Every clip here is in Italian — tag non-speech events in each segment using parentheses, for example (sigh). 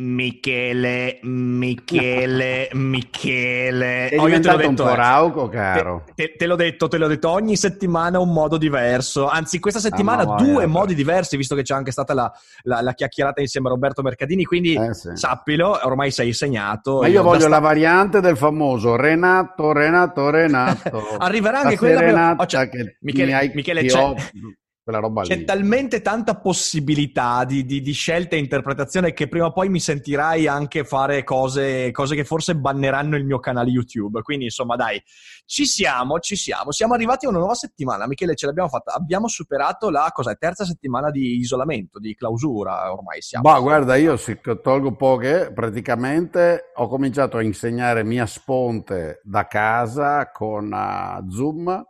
Michele, Michele, Michele. È diventato un po' rauco, caro. Te, te, te, l'ho detto, te l'ho detto, ogni settimana un modo diverso. Anzi, questa settimana ah, no, due modi diversi, visto che c'è anche stata la, la, la chiacchierata insieme a Roberto Mercadini. Quindi eh, sì. sappilo, ormai sei segnato. Ma io, io voglio sta... la variante del famoso Renato, Renato, (laughs) Renato. Arriverà anche quella. Renata oh, cioè, che Michele, Michele c'è quella roba C'è lì. talmente tanta possibilità di, di, di, scelta e interpretazione che prima o poi mi sentirai anche fare cose, cose, che forse banneranno il mio canale YouTube. Quindi, insomma, dai, ci siamo, ci siamo. Siamo arrivati a una nuova settimana. Michele, ce l'abbiamo fatta. Abbiamo superato la cosa, terza settimana di isolamento, di clausura. Ormai siamo. Ma guarda, io se tolgo poche, praticamente ho cominciato a insegnare mia sponte da casa con uh, Zoom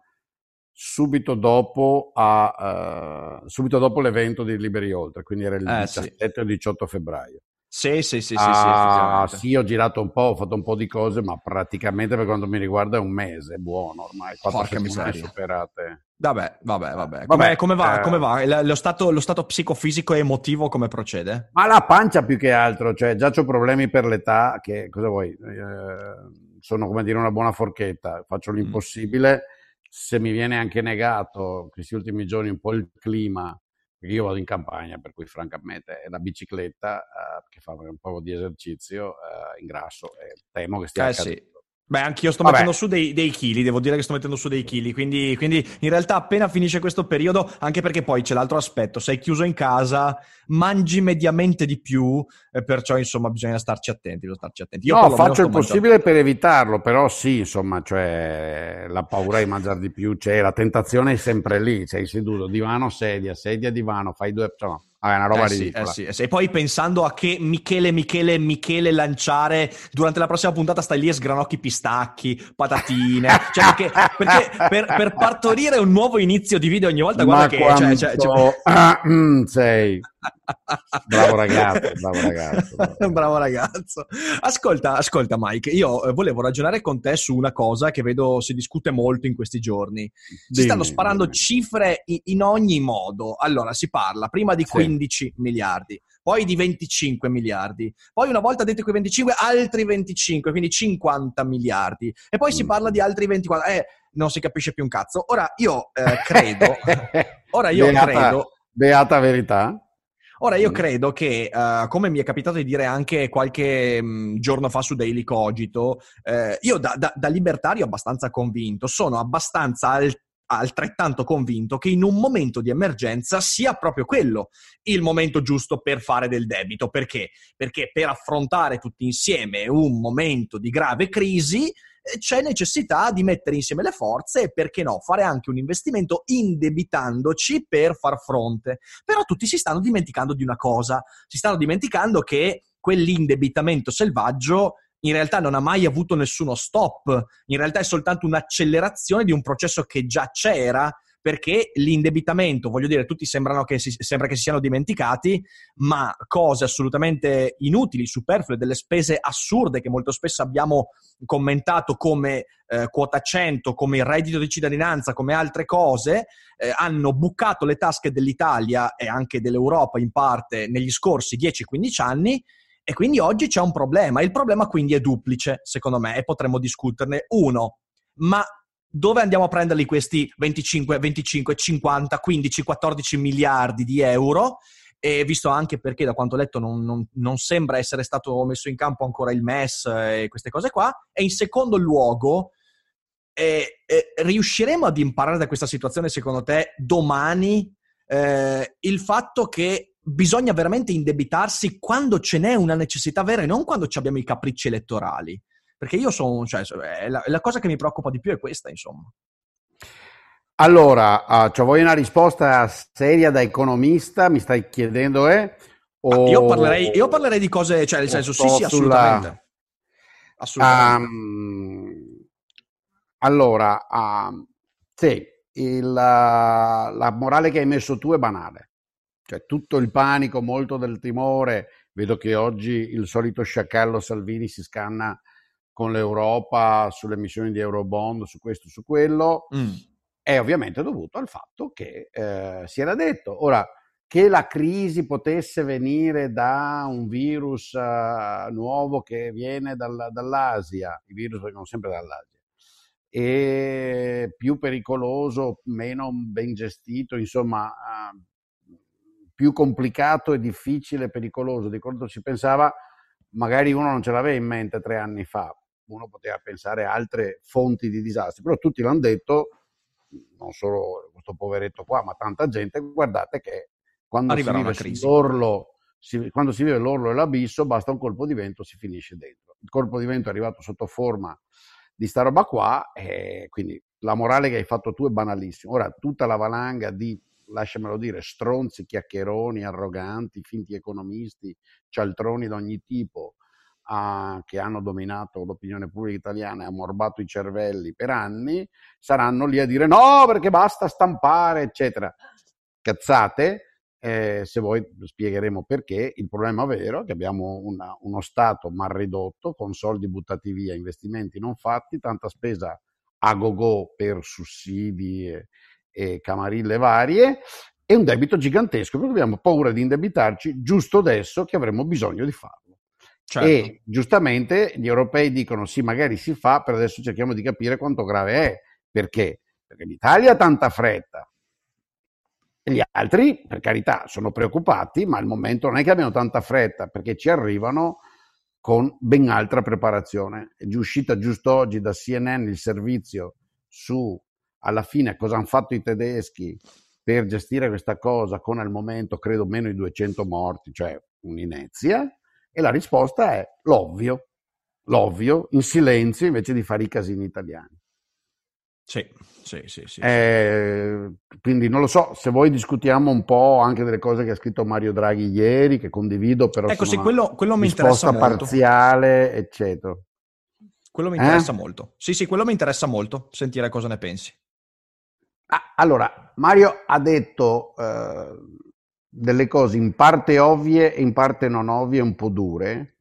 subito dopo, a, uh, subito dopo l'evento di Liberi Oltre, quindi era il eh, 17 sì. o 18 febbraio. Sì, sì, sì, ah, sì, sì, ho girato un po', ho fatto un po' di cose, ma praticamente per quanto mi riguarda è un mese buono ormai, quattro Porca settimane superate. Vabbè, vabbè, vabbè. vabbè come, va? Eh... Come va? Lo, stato, lo stato psicofisico e emotivo come procede? Ma la pancia più che altro, cioè già ho problemi per l'età, che cosa vuoi? Eh, sono come dire una buona forchetta, faccio l'impossibile. Mm se mi viene anche negato questi ultimi giorni un po' il clima, perché io vado in campagna, per cui francamente è la bicicletta eh, che fa un po' di esercizio eh, in grasso e temo che stia eh, accadendo. Sì. Beh, anch'io sto Vabbè. mettendo su dei, dei chili, devo dire che sto mettendo su dei chili, quindi, quindi, in realtà appena finisce questo periodo, anche perché poi c'è l'altro aspetto, sei chiuso in casa, mangi mediamente di più, eh, perciò insomma bisogna starci attenti, starci attenti. Io no, faccio il possibile mangiando. per evitarlo, però sì, insomma, cioè la paura di mangiare di più c'è, la tentazione è sempre lì, sei seduto, divano, sedia, sedia, divano, fai due... Insomma, Ah, è una roba eh ridicola. Sì, eh sì, E poi pensando a che Michele, Michele, Michele lanciare durante la prossima puntata stai lì e sgranocchi pistacchi, patatine. cioè perché, perché per, per, partorire un nuovo inizio di video ogni volta, guarda Ma che... Cioè, cioè, cioè... Ah, mm, sei... Bravo ragazzo, bravo ragazzo. Bravo. bravo ragazzo. Ascolta, ascolta Mike, io eh, volevo ragionare con te su una cosa che vedo si discute molto in questi giorni. Si stanno sparando dimmi. cifre in ogni modo. Allora, si parla prima di 15 sì. miliardi, poi di 25 miliardi, poi una volta detto quei 25, altri 25, quindi 50 miliardi, e poi mm. si parla di altri 24. Eh, non si capisce più un cazzo. Ora io eh, credo, (laughs) ora io beata, credo... Beata verità Ora, io credo che, uh, come mi è capitato di dire anche qualche mh, mm, giorno fa su Daily Cogito, eh, io da, da, da, libertario abbastanza convinto, sono abbastanza al, altrettanto convinto che in un momento di emergenza sia proprio quello il momento giusto per fare del debito. Perché? Perché per affrontare tutti insieme un momento di grave crisi c'è necessità di mettere insieme le forze e perché no, fare anche un investimento indebitandoci per far fronte. Però tutti si stanno dimenticando di una cosa, si stanno dimenticando che quell'indebitamento selvaggio in realtà non ha mai avuto nessuno stop, in realtà è soltanto un'accelerazione di un processo che già c'era perché l'indebitamento, voglio dire, tutti sembrano che si, sembra che si siano dimenticati, ma cose assolutamente inutili, superflue, delle spese assurde che molto spesso abbiamo commentato come eh, quota 100, come il reddito di cittadinanza, come altre cose, eh, hanno bucato le tasche dell'Italia e anche dell'Europa in parte negli scorsi 10-15 anni. E quindi oggi c'è un problema. Il problema quindi è duplice, secondo me, e potremmo discuterne. Uno, ma dove andiamo a prenderli questi 25, 25, 50, 15, 14 miliardi di euro? E visto anche perché, da quanto ho letto, non, non, non, sembra essere stato messo in campo ancora il MES e queste cose qua. E in secondo luogo, eh, eh, riusciremo ad imparare da questa situazione, secondo te, domani eh, il fatto che bisogna veramente indebitarsi quando ce n'è una necessità vera e non quando abbiamo i capricci elettorali? Perché io sono, cioè, la, la cosa che mi preoccupa di più è questa, insomma. Allora, uh, cioè vuoi una risposta seria da economista? Mi stai chiedendo, eh? O... Io, parlerei, io, parlerei, di cose, cioè nel senso, sì, sì, assolutamente. assolutamente. Um, allora, um, sì, il, la morale che hai messo tu è banale. Cioè, tutto il panico, molto del timore. Vedo che oggi il solito sciacallo Salvini si scanna con l'Europa sulle emissioni di Eurobond, su questo, su quello, mm. è ovviamente dovuto al fatto che eh, si era detto. Ora, che la crisi potesse venire da un virus uh, nuovo che viene dal, dall'Asia, i virus vengono sempre dall'Asia, e più pericoloso, meno ben gestito, insomma, uh, più complicato e difficile e pericoloso di quanto si pensava, magari uno non ce l'aveva in mente tre anni fa, uno poteva pensare a altre fonti di disastri, però tutti l'hanno detto, non solo questo poveretto qua, ma tanta gente, guardate che quando Arriverà si vive sull'orlo, si, quando si vive l'orlo e l'abisso, basta un colpo di vento, si finisce dentro. Il colpo di vento è arrivato sotto forma di sta roba qua, e quindi la morale che hai fatto tu è banalissima. Ora, tutta la valanga di, lasciamelo dire, stronzi, chiacchieroni, arroganti, finti economisti, cialtroni di ogni tipo, uh, che hanno dominato l'opinione pubblica italiana e ammorbato i cervelli per anni, saranno lì a dire no, perché basta stampare, eccetera. Cazzate, eh, se vuoi spiegheremo perché. Il problema vero è che abbiamo una, uno Stato mal ridotto, con soldi buttati via, investimenti non fatti, tanta spesa a go-go per sussidi e, e camarille varie e un debito gigantesco perché abbiamo paura di indebitarci giusto adesso che avremo bisogno di farlo. Certo. E giustamente gli europei dicono sì, magari si fa, per adesso cerchiamo di capire quanto grave è. Perché? Perché l'Italia ha tanta fretta, gli altri, per carità, sono preoccupati, ma al momento non è che abbiano tanta fretta perché ci arrivano con ben altra preparazione. È uscita giusto oggi da CNN il servizio su alla fine cosa hanno fatto i tedeschi per gestire questa cosa con al momento credo meno di 200 morti, cioè un'inezia, e la risposta è l'ovvio, l'ovvio, in silenzio invece di fare i casini italiani. Sì, sì, sì. sì, eh, quindi non lo so, se voi discutiamo un po' anche delle cose che ha scritto Mario Draghi ieri, che condivido, però ecco, sì, quello, quello mi interessa molto. parziale, eccetera. Quello mi interessa eh? molto. Sì, sì, quello mi interessa molto, sentire cosa ne pensi. Ah, allora, Mario ha detto eh, delle cose in parte ovvie e in parte non ovvie, un po' dure,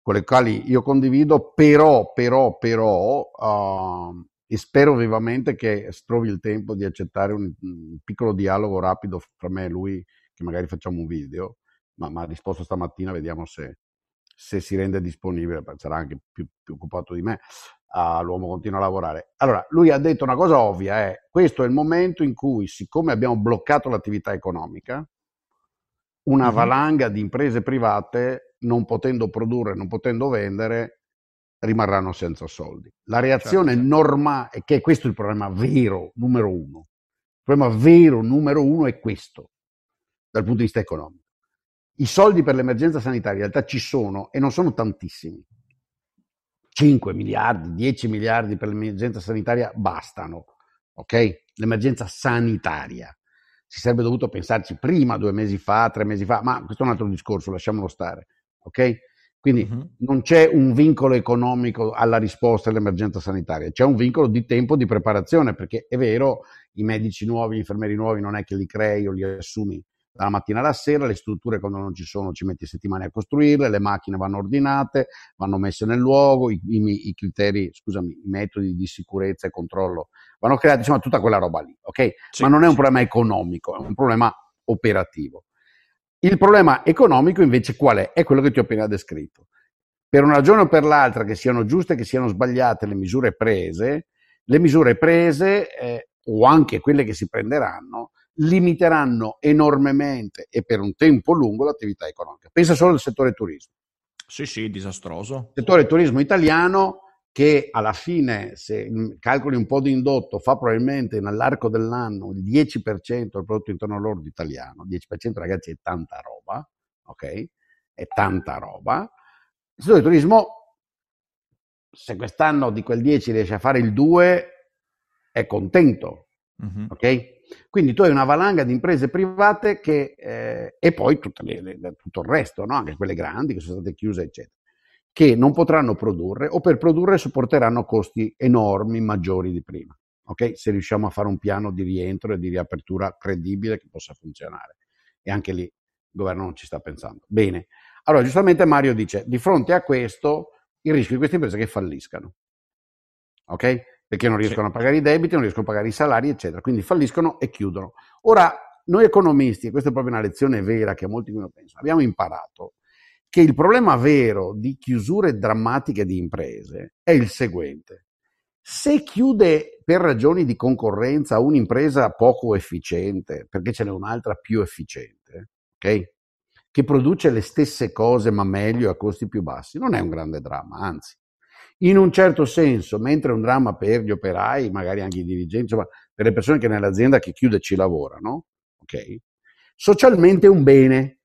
con le quali io condivido, però, però, però... Uh, e spero vivamente che trovi il tempo di accettare un, un piccolo dialogo rapido fra me e lui, che magari facciamo un video, ma, ha risposto stamattina, vediamo se, se, si rende disponibile, sarà anche più, più occupato di me, uh, l'uomo continua a lavorare. Allora, lui ha detto una cosa ovvia, è questo è il momento in cui, siccome abbiamo bloccato l'attività economica, una valanga di imprese private, non potendo produrre, non potendo vendere, rimarranno senza soldi. La reazione certo. normale, è che questo è il problema vero, numero uno. Il problema vero, numero uno, è questo, dal punto di vista economico. I soldi per l'emergenza sanitaria in realtà ci sono e non sono tantissimi. 5 miliardi, 10 miliardi per l'emergenza sanitaria bastano, ok? L'emergenza sanitaria. Si sarebbe dovuto pensarci prima, due mesi fa, tre mesi fa, ma questo è un altro discorso, lasciamolo stare, ok? Quindi uh-huh. non c'è un vincolo economico alla risposta all'emergenza sanitaria, c'è un vincolo di tempo di preparazione, perché è vero, i medici nuovi, gli infermieri nuovi non è che li crei o li assumi dalla mattina alla sera, le strutture quando non ci sono ci metti settimane a costruirle, le macchine vanno ordinate, vanno messe nel luogo, i, i, i criteri, scusami, i metodi di sicurezza e controllo vanno creati, insomma tutta quella roba lì, ok? Sì, Ma non è un problema economico, è un problema operativo. Il problema economico invece qual è? È quello che ti ho appena descritto. Per una ragione o per l'altra, che siano giuste, che siano sbagliate le misure prese, le misure prese eh, o anche quelle che si prenderanno limiteranno enormemente e per un tempo lungo l'attività economica. Pensa solo al settore turismo. Sì, sì, disastroso. Il settore turismo italiano che alla fine, se calcoli un po' di indotto, fa probabilmente nell'arco dell'anno il 10% del prodotto interno lordo italiano. 10% ragazzi è tanta roba, ok? È tanta roba. Il settore turismo, se quest'anno di quel 10 riesce a fare il 2, è contento, uh-huh. ok? Quindi tu hai una valanga di imprese private che, eh, e poi le, le, tutto il resto, no? anche quelle grandi che sono state chiuse, eccetera che non potranno produrre o per produrre sopporteranno costi enormi, maggiori di prima. Okay? Se riusciamo a fare un piano di rientro e di riapertura credibile che possa funzionare. E anche lì il governo non ci sta pensando. Bene. Allora, giustamente Mario dice, di fronte a questo, il rischio di queste imprese è che falliscano. Ok? Perché non riescono sì. a pagare i debiti, non riescono a pagare i salari, eccetera. Quindi falliscono e chiudono. Ora, noi economisti, e questa è proprio una lezione vera che a molti di noi pensano, abbiamo imparato che il problema vero di chiusure drammatiche di imprese è il seguente. Se chiude per ragioni di concorrenza un'impresa poco efficiente, perché ce n'è un'altra più efficiente, ok? Che produce le stesse cose ma meglio a costi più bassi, non è un grande dramma, anzi. In un certo senso, mentre è un dramma per gli operai, magari anche i dirigenti, insomma, per le persone che nell'azienda che chiude ci lavorano, ok? Socialmente è un bene,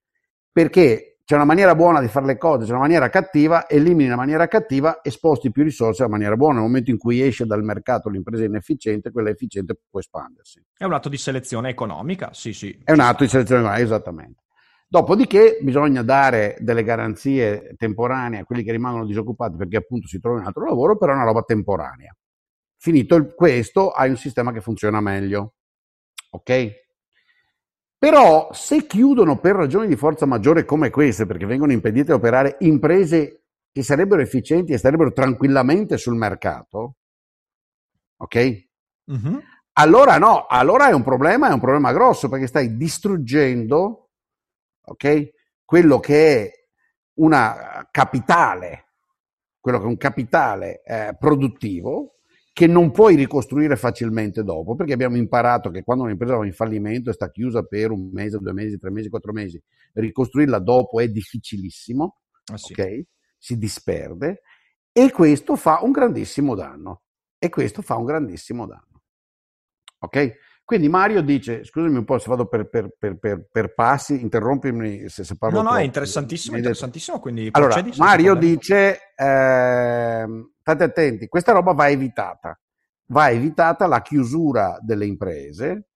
perché c'è una maniera buona di fare le cose, c'è una maniera cattiva, elimini la maniera cattiva e sposti più risorse alla maniera buona. Nel momento in cui esce dal mercato l'impresa inefficiente, quella efficiente può espandersi. È un atto di selezione economica, sì, sì. È un atto di selezione economica, esattamente. Dopodiché bisogna dare delle garanzie temporanee a quelli che rimangono disoccupati perché appunto si trovano un altro lavoro, però è una roba temporanea. Finito questo, hai un sistema che funziona meglio. Ok? Però se chiudono per ragioni di forza maggiore come queste, perché vengono impedite di operare imprese che sarebbero efficienti e starebbero tranquillamente sul mercato, ok? Mm-hmm. Allora no, allora è un problema, è un problema grosso perché stai distruggendo, ok? Quello che è una capitale, quello che è un capitale eh, produttivo che non puoi ricostruire facilmente dopo, perché abbiamo imparato che quando un'impresa va in fallimento e sta chiusa per un mese, due mesi, tre mesi, quattro mesi, ricostruirla dopo è difficilissimo, ah, sì. ok? Si disperde e questo fa un grandissimo danno. E questo fa un grandissimo danno. Ok? Quindi Mario dice, scusami un po' se vado per, per, per, per passi, interrompimi se, se parlo. No, no, troppo. è interessantissimo, è interessantissimo, quindi allora, Mario dice, eh, state attenti, questa roba va evitata. Va evitata la chiusura delle imprese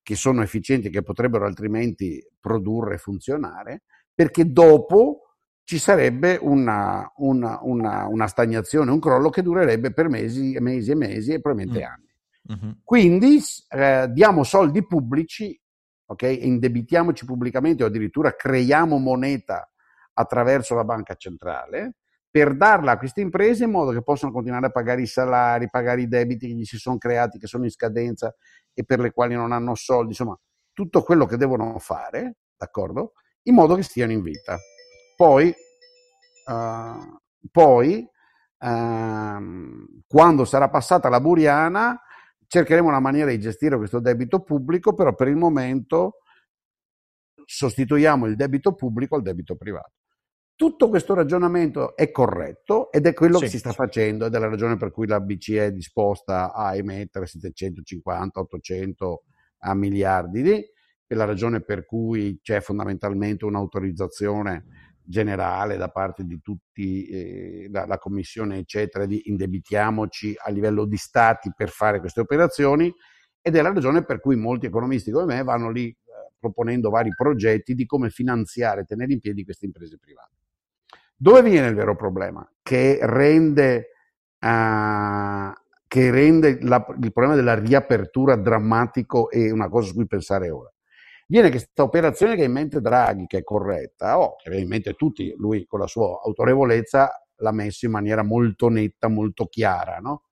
che sono efficienti, che potrebbero altrimenti produrre e funzionare, perché dopo ci sarebbe una, una, una, una stagnazione, un crollo che durerebbe per mesi e mesi e mesi e probabilmente mm. anni. Mm-hmm. Quindi eh, diamo soldi pubblici, ok? Indebitiamoci pubblicamente o addirittura creiamo moneta attraverso la banca centrale per darla a queste imprese in modo che possano continuare a pagare i salari, pagare i debiti che gli si sono creati, che sono in scadenza e per le quali non hanno soldi, insomma, tutto quello che devono fare, d'accordo? In modo che stiano in vita. Poi, uh, poi uh, quando sarà passata la buriana, cercheremo una maniera di gestire questo debito pubblico, però per il momento sostituiamo il debito pubblico al debito privato. Tutto questo ragionamento è corretto ed è quello sì. che si sta facendo ed è la ragione per cui la BCE è disposta a emettere 750, 800 a miliardi di, è la ragione per cui c'è fondamentalmente un'autorizzazione generale da parte di tutti, eh, la, la, Commissione, eccetera, di indebitiamoci a livello di stati per fare queste operazioni ed è la ragione per cui molti economisti come me vanno lì eh, proponendo vari progetti di come finanziare, tenere in piedi queste imprese private. Dove viene il vero problema? Che rende, uh, che rende la, il problema della riapertura drammatico e una cosa su cui pensare ora viene questa operazione che ha in mente Draghi, che è corretta, o oh, che aveva in mente tutti, lui con la sua autorevolezza l'ha messo in maniera molto netta, molto chiara, no?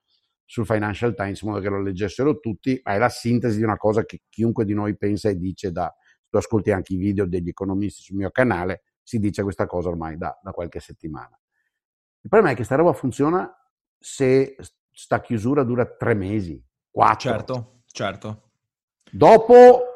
sul Financial Times, in modo che lo leggessero tutti, ma è la sintesi di una cosa che chiunque di noi pensa e dice da, tu ascolti anche i video degli economisti sul mio canale, si dice questa cosa ormai da, da qualche settimana. Il problema è che sta roba funziona se sta chiusura dura tre mesi, quattro. Certo, certo. Dopo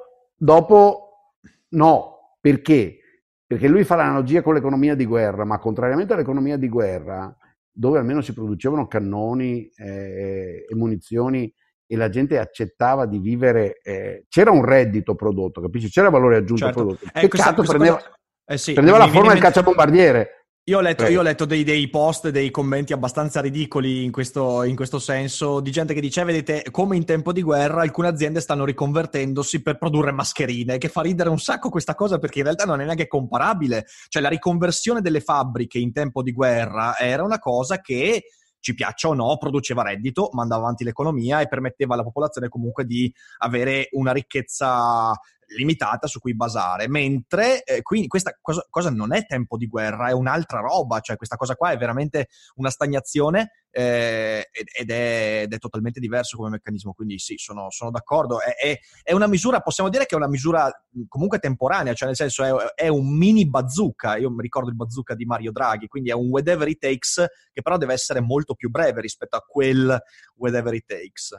Dopo no, perché? Perché lui fa l'analogia con l'economia di guerra, ma contrariamente all'economia di guerra, dove almeno si producevano cannoni eh, e munizioni e la gente accettava di vivere, eh, c'era un reddito prodotto, capisci? C'era valore aggiunto certo. prodotto. Eh, Peccato questa, prendeva, cosa... eh sì, prendeva la forma del cacciabombardiere. Io ho letto, io ho letto dei, dei, post, dei commenti abbastanza ridicoli in questo, in questo, senso, di gente che dice, vedete, come in tempo di guerra alcune aziende stanno riconvertendosi per produrre mascherine, che fa ridere un sacco questa cosa perché in realtà non è neanche comparabile. Cioè la riconversione delle fabbriche in tempo di guerra era una cosa che ci piaccia o no, produceva reddito, mandava avanti l'economia e permetteva alla popolazione comunque di avere una ricchezza limitata su cui basare, mentre eh, quindi questa cosa, cosa, non è tempo di guerra, è un'altra roba, cioè questa cosa qua è veramente una stagnazione eh, ed, è, ed, è, totalmente diverso come meccanismo, quindi sì, sono, sono d'accordo. È, è, è, una misura, possiamo dire che è una misura comunque temporanea, cioè nel senso è, un mini bazooka, io mi ricordo il bazooka di Mario Draghi, quindi è un whatever it takes che però deve essere molto più breve rispetto a quel whatever it takes.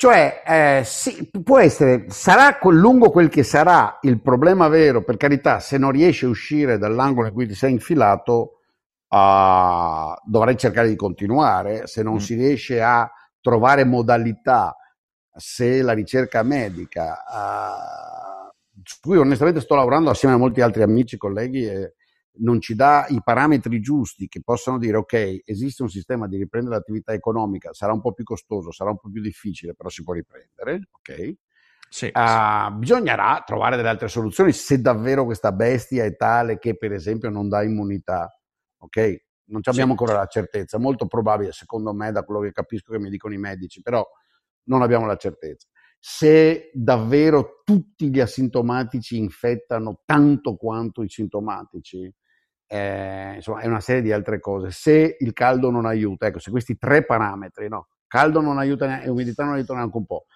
Cioè, eh, sì, può essere, sarà lungo quel che sarà il problema vero, per carità, se non riesci a uscire dall'angolo in cui ti sei infilato, uh, dovrai cercare di continuare, se non mm. si riesce a trovare modalità, se la ricerca medica, uh, su cui onestamente sto lavorando assieme a molti altri amici, colleghi, e non ci dà i parametri giusti che possano dire ok, esiste un sistema di riprendere l'attività economica, sarà un po' più costoso, sarà un po' più difficile, però si può riprendere, ok? Sì, uh, sì. Bisognerà trovare delle altre soluzioni se davvero questa bestia è tale che per esempio non dà immunità, ok? Non abbiamo sì. ancora la certezza, molto probabile secondo me da quello che capisco che mi dicono i medici, però non abbiamo la certezza. Se davvero tutti gli asintomatici infettano tanto quanto i sintomatici, eh, insomma, è una serie di altre cose. Se il caldo non aiuta, ecco, se questi tre parametri, no, caldo non aiuta e umidità non aiutano neanche un po',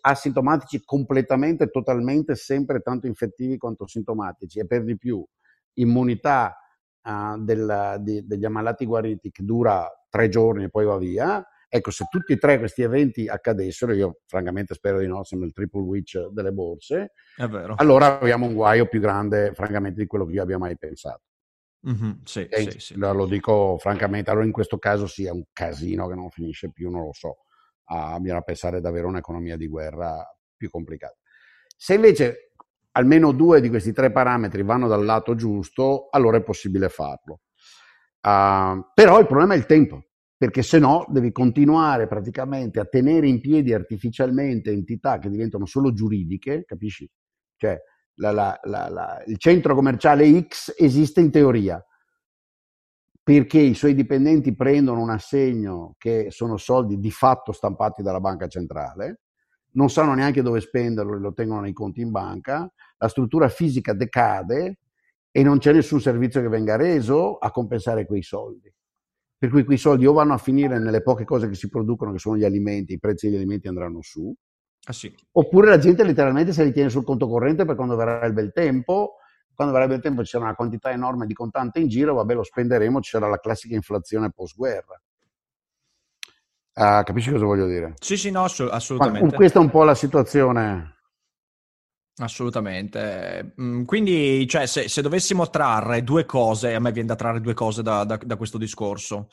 asintomatici completamente, totalmente, sempre tanto infettivi quanto sintomatici e per di più immunità uh, del, di, degli ammalati guariti che dura tre giorni e poi va via. Ecco, se tutti e tre questi eventi accadessero, io francamente spero di no, sembra il triple witch delle borse, allora abbiamo un guaio più grande, francamente, di quello che io abbia mai pensato. Mm-hmm, sì, e sì, sì. Lo dico francamente, allora in questo caso è un casino che non finisce più, non lo so. Ah, bisogna pensare davvero a un'economia di guerra più complicata. Se invece almeno due di questi tre parametri vanno dal lato giusto, allora è possibile farlo. Uh, però il problema è il tempo, perché se no devi continuare praticamente a tenere in piedi artificialmente entità che diventano solo giuridiche, capisci? Cioè, la, la, la, il centro commerciale X esiste in teoria perché i suoi dipendenti prendono un assegno che sono soldi di fatto stampati dalla banca centrale, non sanno neanche dove spenderlo e lo tengono nei conti in banca, la struttura fisica decade e non c'è nessun servizio che venga reso a compensare quei soldi. Per cui quei soldi o vanno a finire nelle poche cose che si producono, che sono gli alimenti, i prezzi degli alimenti andranno su, Ah, sì. Oppure la gente letteralmente se li tiene sul conto corrente per quando verrà il bel tempo, quando verrà il bel tempo ci sarà una quantità enorme di contante in giro, vabbè lo spenderemo, ci sarà la classica inflazione post-guerra. Uh, capisci cosa voglio dire? Sì, sì, no, assolutamente. Ma questa è un po' la situazione. Assolutamente. Mm, quindi, cioè, se, se, dovessimo trarre due cose, a me viene da trarre due cose da, da, da questo discorso.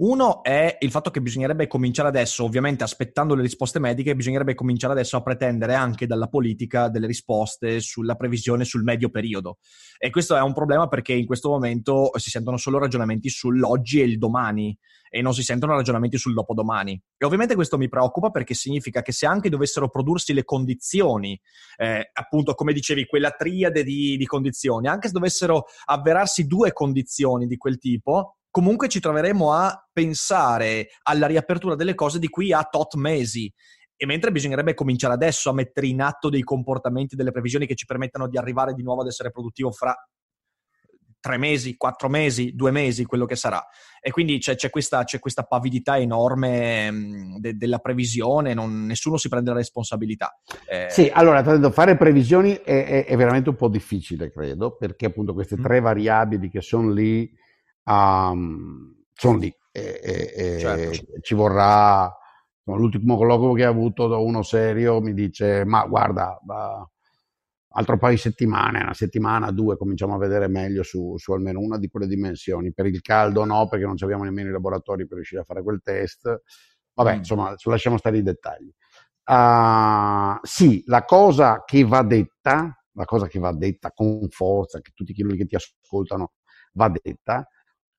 Uno è il fatto che bisognerebbe cominciare adesso, ovviamente aspettando le risposte mediche, bisognerebbe cominciare adesso a pretendere anche dalla politica delle risposte sulla previsione sul medio periodo. E questo è un problema perché in questo momento si sentono solo ragionamenti sull'oggi e il domani e non si sentono ragionamenti sul dopodomani. E ovviamente questo mi preoccupa perché significa che se anche dovessero prodursi le condizioni, eh, appunto come dicevi, quella triade di, di condizioni, anche se dovessero avverarsi due condizioni di quel tipo, comunque ci troveremo a pensare alla riapertura delle cose di qui a tot mesi. E mentre bisognerebbe cominciare adesso a mettere in atto dei comportamenti, delle previsioni che ci permettano di arrivare di nuovo ad essere produttivo fra tre mesi, quattro mesi, due mesi, quello che sarà. E quindi c'è, c'è, questa, c'è questa, pavidità enorme mh, de, della previsione, non, nessuno si prende la responsabilità. Eh... Sì, allora, fare previsioni è, è, è, veramente un po' difficile, credo, perché appunto queste mm. tre variabili che sono lì um, sono lì e, e, certo. ci vorrà l'ultimo colloquio che ha avuto da uno serio mi dice ma guarda altro paio di settimane una settimana due cominciamo a vedere meglio su, su, almeno una di quelle dimensioni per il caldo no perché non abbiamo nemmeno i laboratori per riuscire a fare quel test vabbè mm. insomma lasciamo stare i dettagli uh, sì la cosa che va detta la cosa che va detta con forza che tutti quelli che ti ascoltano va detta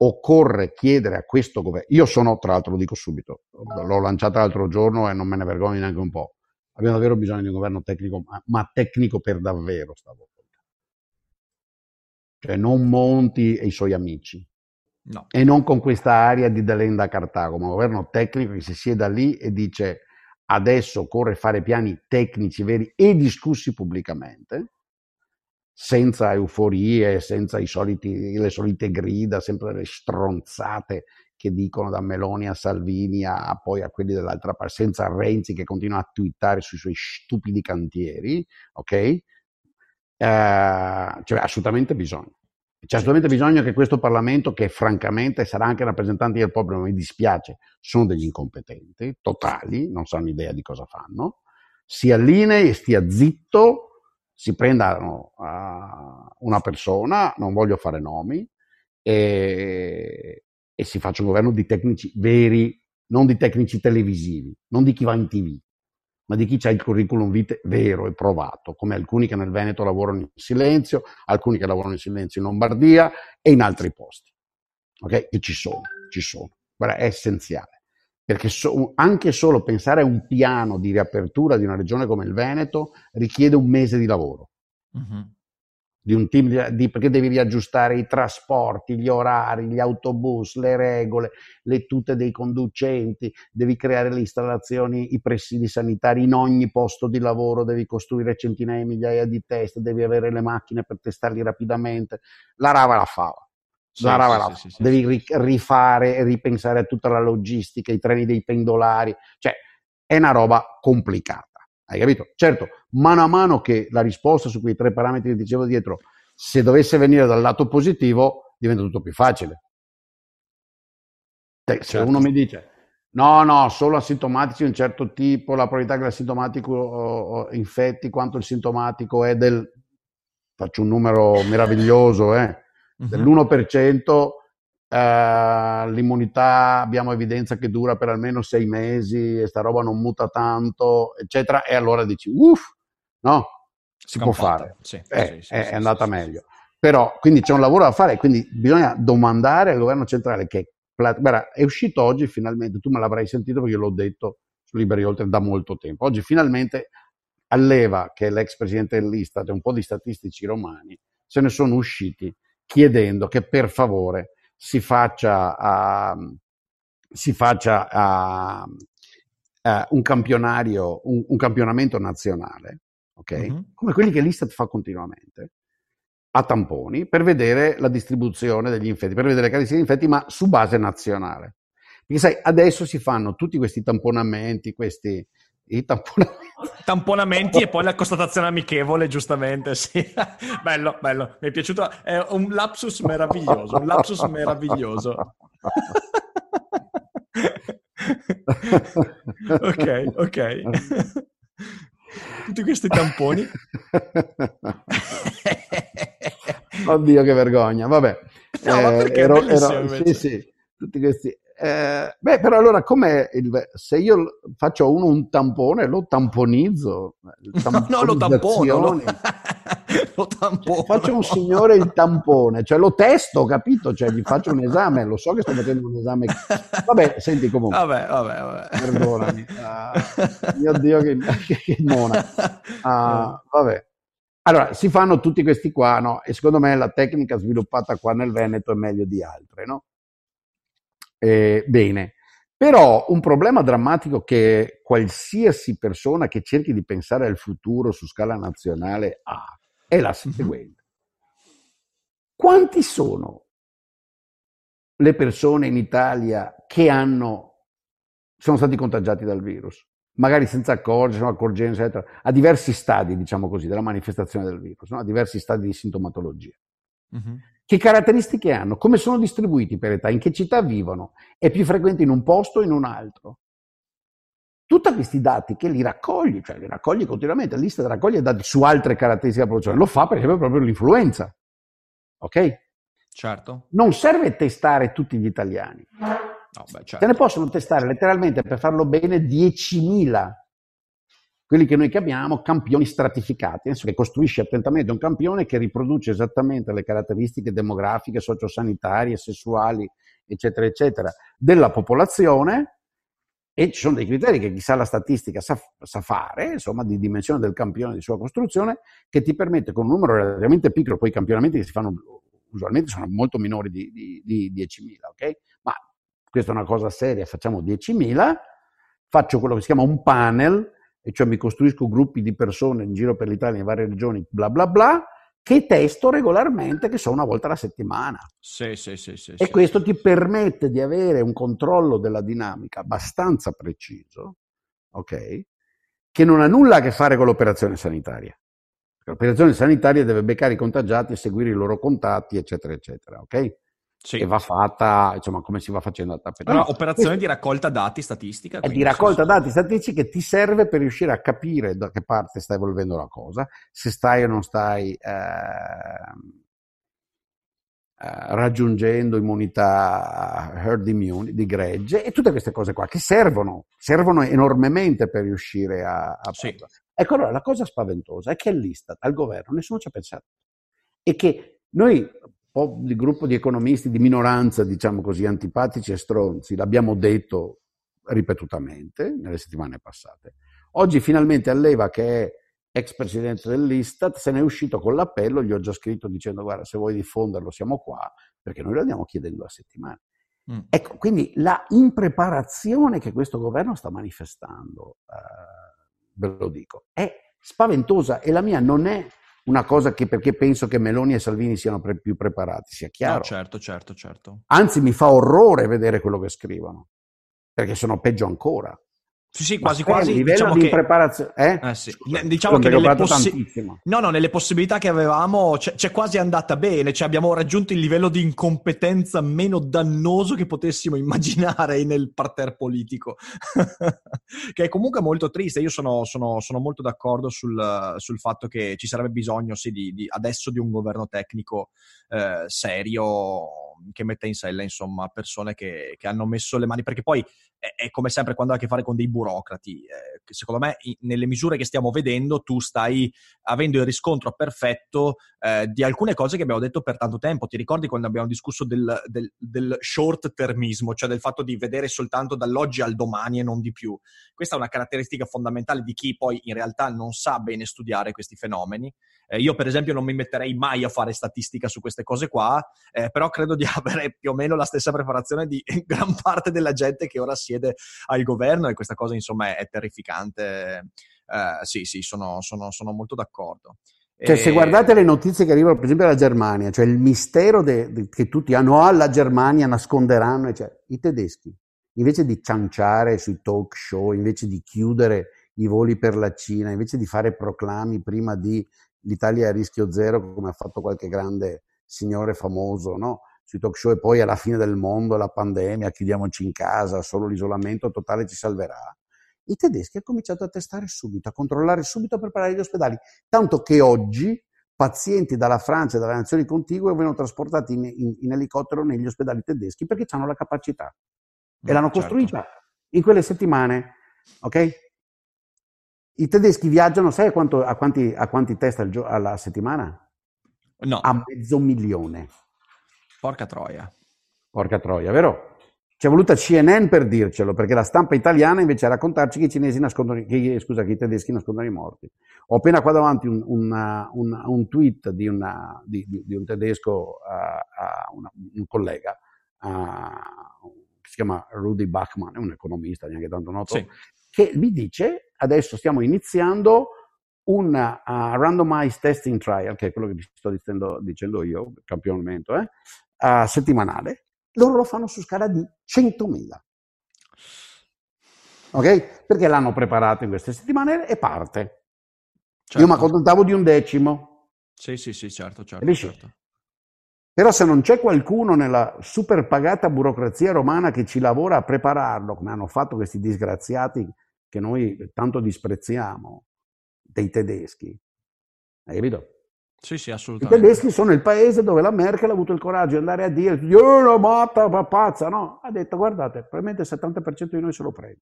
occorre chiedere a questo governo, io sono tra l'altro lo dico subito, l'ho lanciata l'altro giorno e non me ne vergogno neanche un po', abbiamo davvero bisogno di un governo tecnico, ma tecnico per davvero stavolta. Cioè non Monti e i suoi amici. No. E non con questa aria di Delenda Cartago, ma un governo tecnico che si sieda lì e dice adesso occorre fare piani tecnici veri e discussi pubblicamente, senza euforie, senza soliti, le solite grida, sempre le stronzate che dicono da Meloni a Salvini a, poi a quelli dell'altra parte, senza Renzi che continua a twittare sui suoi stupidi cantieri, ok? Eh, c'è assolutamente bisogno. C'è assolutamente bisogno che questo Parlamento, che francamente sarà anche rappresentante del popolo, mi dispiace, sono degli incompetenti, totali, non sanno idea di cosa fanno, si allinei e stia zitto, si prendano uh, una persona, non voglio fare nomi, e, e si faccia un governo di tecnici veri, non di tecnici televisivi, non di chi va in tv, ma di chi ha il curriculum vitae vero e provato, come alcuni che nel Veneto lavorano in silenzio, alcuni che lavorano in silenzio in Lombardia e in altri posti. Ok? Che ci sono, ci sono. Guarda, è essenziale. Perché so, anche solo pensare a un piano di riapertura di una regione come il Veneto richiede un mese di lavoro. Uh-huh di un team di, perché devi riaggiustare i trasporti, gli orari, gli autobus, le regole, le tute dei conducenti, devi creare le installazioni, i presidi sanitari in ogni posto di lavoro, devi costruire centinaia di migliaia di test, devi avere le macchine per testarli rapidamente. La rava la fava. Sì, rava sì, sì, devi rifare e ripensare a tutta la logistica, i treni dei pendolari, cioè è una roba complicata. Hai capito? Certo, mano a mano che la risposta su quei tre parametri che dicevo dietro, se dovesse venire dal lato positivo, diventa tutto più facile. Se certo. uno mi dice no, no, solo asintomatici di un certo tipo, la probabilità che l'asintomatico infetti quanto il sintomatico è del, faccio un numero meraviglioso, eh. Dell'1%, Uh, l'immunità abbiamo evidenza che dura per almeno sei mesi e sta roba non muta tanto, eccetera, e allora dici, uff, no, si può fare, sì, eh, sì, sì, è, andata meglio. Però, quindi c'è un lavoro da fare, quindi bisogna domandare al governo centrale che, guarda, è uscito oggi finalmente, tu me l'avrai sentito perché io l'ho detto su Liberi Oltre da molto tempo, oggi finalmente Alleva, che è l'ex presidente dell'Istat e un po' di statistici romani, se ne sono usciti chiedendo che per favore si faccia, uh, si faccia uh, un, campionario, un, un, campionamento nazionale, okay? uh-huh. come quelli che l'Istat fa continuamente, a tamponi, per vedere la distribuzione degli infetti, per vedere le caratteristiche degli infetti, ma su base nazionale. Perché sai, adesso si fanno tutti questi tamponamenti, questi, i tamponamenti. (laughs) tamponamenti e poi la constatazione amichevole, giustamente, sì. (laughs) bello, bello, mi è piaciuto, è un lapsus meraviglioso, un lapsus meraviglioso. (laughs) ok, ok. Tutti questi tamponi. Oddio, che vergogna, vabbè. No, eh, ma perché ero, ero, sì, sì, tutti questi eh, beh, però allora com'è il, se io faccio uno un tampone, lo tamponizzo? No, (laughs) no, lo tampono. Lo, (laughs) lo tampono. Cioè, faccio un signore il tampone, cioè lo testo, capito? Cioè gli faccio un esame, lo so che sto facendo un esame. Vabbè, senti comunque. Vabbè, vabbè, vabbè. Perdonami. Uh, mio Dio che, che, mona. Uh, vabbè. Allora, si fanno tutti questi qua, no? E secondo me la tecnica sviluppata qua nel Veneto è meglio di altre, no? Eh, bene, però un problema drammatico che qualsiasi persona che cerchi di pensare al futuro su scala nazionale ha è la mhm. seguente. Quanti sono le persone in Italia che hanno, sono stati contagiati dal virus? Magari senza accorgersi, eccetera, a diversi stadi, diciamo così, della manifestazione del virus, no? a diversi stadi di sintomatologia. Uh-huh. Che caratteristiche hanno? Come sono distribuiti per età? In che città vivono? È più frequente in un posto o in un altro? Tutti questi dati che li raccogli, cioè li raccogli continuamente, la lista raccoglie dati su altre caratteristiche della popolazione, lo fa per esempio proprio l'influenza. Ok? Certo. Non serve testare tutti gli italiani. No, beh, certo. Se ne possono testare letteralmente per farlo bene 10.000 quelli che noi chiamiamo campioni stratificati, nel senso che costruisce attentamente un campione che riproduce esattamente le caratteristiche demografiche, sociosanitarie, sessuali, eccetera, eccetera, della popolazione e ci sono dei criteri che chissà la statistica sa, sa, fare, insomma, di dimensione del campione di sua costruzione, che ti permette con un numero relativamente piccolo, poi i campionamenti che si fanno usualmente sono molto minori di, di, di 10.000, ok? Ma questa è una cosa seria, facciamo 10.000 faccio quello che si chiama un panel, e cioè mi costruisco gruppi di persone in giro per l'Italia, in varie regioni, bla bla bla, che testo regolarmente, che so una volta alla settimana. Sì, sì, sì, sì, e questo sì. ti permette di avere un controllo della dinamica abbastanza preciso, ok? Che non ha nulla a che fare con l'operazione sanitaria. L'operazione sanitaria deve beccare i contagiati e seguire i loro contatti, eccetera, eccetera, ok? Sì. E va fatta, insomma, come si va facendo a tappeto. Allora, No, operazione di raccolta dati statistica. è di raccolta sì. dati statistici che ti serve per riuscire a capire da che parte sta evolvendo la cosa, se stai o non stai ehm, eh, raggiungendo immunità herd immunity di gregge e tutte queste cose qua che servono, servono enormemente per riuscire a, a Sì. Ecco allora la cosa spaventosa è che all'Istat, al governo, nessuno ci ha pensato e che noi, po' di gruppo di economisti di minoranza, diciamo così, antipatici e stronzi, l'abbiamo detto ripetutamente nelle settimane passate. Oggi finalmente Alleva, che è ex presidente dell'Istat, se ne è uscito con l'appello, gli ho già scritto dicendo guarda se vuoi diffonderlo siamo qua, perché noi lo andiamo chiedendo a settimane. Mm. Ecco, quindi la impreparazione che questo governo sta manifestando, eh, ve lo dico, è spaventosa e la mia non è una cosa che perché penso che Meloni e Salvini siano pre- più preparati, sia chiaro. No, certo, certo, certo. Anzi, mi fa orrore vedere quello che scrivono, perché sono peggio ancora. Sì, sì, quasi quasi. livello Diciamo di che... impreparazione, eh? Eh sì. Scusa, diciamo che nelle possi-. No, no, nelle possibilità che avevamo c'è, c'è quasi andata bene, cioè abbiamo raggiunto il livello di incompetenza meno dannoso che potessimo (laughs) immaginare nel parterre politico, (laughs) che è comunque molto triste. Io sono, sono- sono molto d'accordo sul, sul fatto che ci sarebbe bisogno sì, di, di- adesso di un governo tecnico eh, serio che metta in sella insomma persone che, che hanno messo le mani, perché poi è, è come sempre quando hai a che fare con dei burocrati, eh, secondo me i- nelle misure che stiamo vedendo tu stai avendo il riscontro perfetto eh, di alcune cose che abbiamo detto per tanto tempo. Ti ricordi quando abbiamo discusso del, del- del short termismo, cioè del fatto di vedere soltanto dall'oggi al domani e non di più? Questa è una caratteristica fondamentale di chi poi in realtà non sa bene studiare questi fenomeni. Eh, io, per esempio, non mi metterei mai a fare statistica su queste cose qua, eh, però credo di (laughs) avere più o meno la stessa preparazione di (laughs) gran parte della gente che ora siede al governo e questa cosa, insomma, è, è terrificante. Eh, sì, sì, sono, sono- sono molto d'accordo. Cioè, se guardate le notizie che arrivano, per esempio, dalla Germania, cioè il mistero de- de- che tutti hanno alla Germania nasconderanno, e cioè, i tedeschi, invece di cianciare sui talk show, invece di chiudere i voli per la Cina, invece di fare proclami prima di l'Italia a rischio zero, come ha fatto qualche grande signore famoso, no? Sui talk show e poi alla fine del mondo, la pandemia, chiudiamoci in casa, solo l'isolamento totale ci salverà. I tedeschi hanno cominciato a testare subito, a controllare subito, a preparare gli ospedali. Tanto che oggi pazienti dalla Francia e dalle nazioni contigue vengono trasportati in, in- in elicottero negli ospedali tedeschi perché hanno la capacità e l'hanno certo. costruita in quelle settimane. Ok? I tedeschi viaggiano, sai a, quanto- a quanti, a quanti test al gio- alla settimana? No, A mezzo milione. Porca troia. Porca troia, vero? Ci è voluta CNN per dircelo, perché la stampa italiana invece a raccontarci che i cinesi nascondono, che, scusa, che i tedeschi nascondono i morti. Ho appena qua davanti un, una- un- un tweet di, una- di- di- di un tedesco, a- a una- un collega, che si chiama Rudy Bachmann, è un economista neanche tanto noto, Sì. che mi dice, adesso stiamo iniziando un uh, randomized testing trial, che è quello che vi sto dicendo, dicendo io, campionamento, eh, uh, settimanale, loro lo fanno su scala di 100.000. Ok? Perché l'hanno preparato in queste settimane e parte. Certo. Io mi accontentavo di un decimo. Sì, sì, sì, certo, certo, certo. Però se non c'è qualcuno nella super pagata burocrazia romana che ci lavora a prepararlo, come hanno fatto questi disgraziati che noi tanto disprezziamo, dei tedeschi, hai capito? Sì, sì, I assolutamente. tedeschi sono il paese dove la Merkel ha avuto il coraggio di andare a dire oh, la matta, ma pazza, no? Ha detto guardate, probabilmente il 70% di noi se lo prende.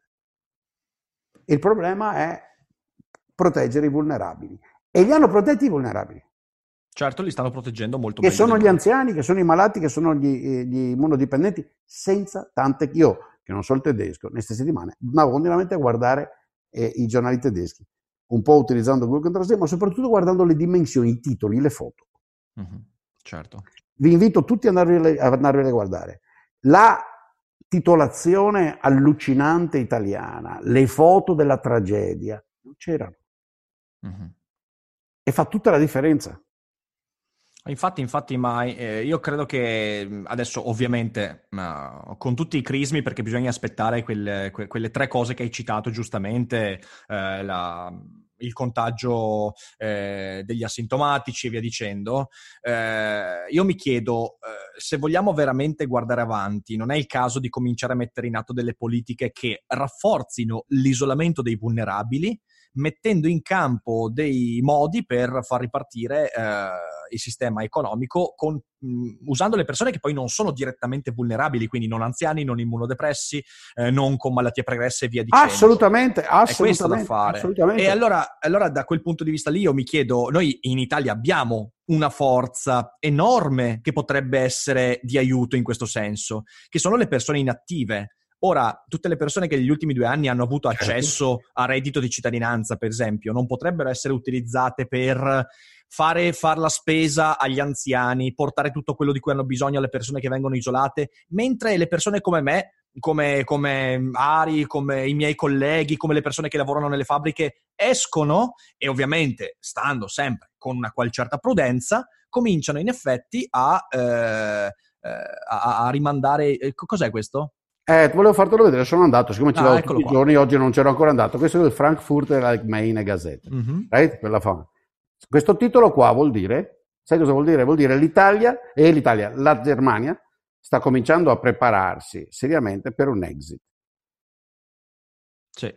Il problema è proteggere i vulnerabili. E li hanno protetti i vulnerabili, Certo, li stanno proteggendo molto che meglio sono gli noi. anziani, che sono i malati, che sono gli, eh, gli immunodipendenti, senza tante... Io, che non so il tedesco, in queste settimane andavo continuamente a guardare eh, i giornali tedeschi, un po' utilizzando Google Translate, ma soprattutto guardando le dimensioni, i titoli, le foto. Mhm, Certo. Vi invito tutti ad andarvele, ad andarvele a guardare. La titolazione allucinante italiana, le foto della tragedia, non c'erano. Mm-hmm. E fa tutta la differenza. Infatti, infatti, ma eh, io credo che adesso ovviamente uh, con tutti i crismi, perché bisogna aspettare quelle, que- quelle tre cose che hai citato giustamente, eh, la, il contagio eh, degli asintomatici e via dicendo, eh, io mi chiedo eh, se vogliamo veramente guardare avanti, non è il caso di cominciare a mettere in atto delle politiche che rafforzino l'isolamento dei vulnerabili, mettendo in campo dei modi per far ripartire eh, il sistema economico con, mh, usando le persone che poi non sono direttamente vulnerabili, quindi non anziani, non immunodepressi, eh, non con malattie pregresse e via dicendo. Assolutamente, assolutamente. È questo da fare. E allora, allora da quel punto di vista lì io mi chiedo, noi in Italia abbiamo una forza enorme che potrebbe essere di aiuto in questo senso, che sono le persone inattive Ora, tutte le persone che negli ultimi due anni hanno avuto certo. accesso a reddito di cittadinanza, per esempio, non potrebbero essere utilizzate per fare far la spesa agli anziani, portare tutto quello di cui hanno bisogno alle persone che vengono isolate, mentre le persone come me, come, come Ari, come i miei colleghi, come le persone che lavorano nelle fabbriche, escono e ovviamente stando sempre con una qual certa prudenza, cominciano in effetti a, eh, eh, a, a rimandare. Eh, cos'è questo? Eh, volevo fartelo vedere, sono andato, siccome ci ah, tutti i giorni, oggi non c'ero ancora andato. Questo è il Frankfurter Allgemeine Gazette, mm-hmm. right? Quella fa. Questo titolo qua vuol dire, sai cosa vuol dire? Vuol dire l'Italia e l'Italia, la Germania sta cominciando a prepararsi seriamente per un exit. Sì.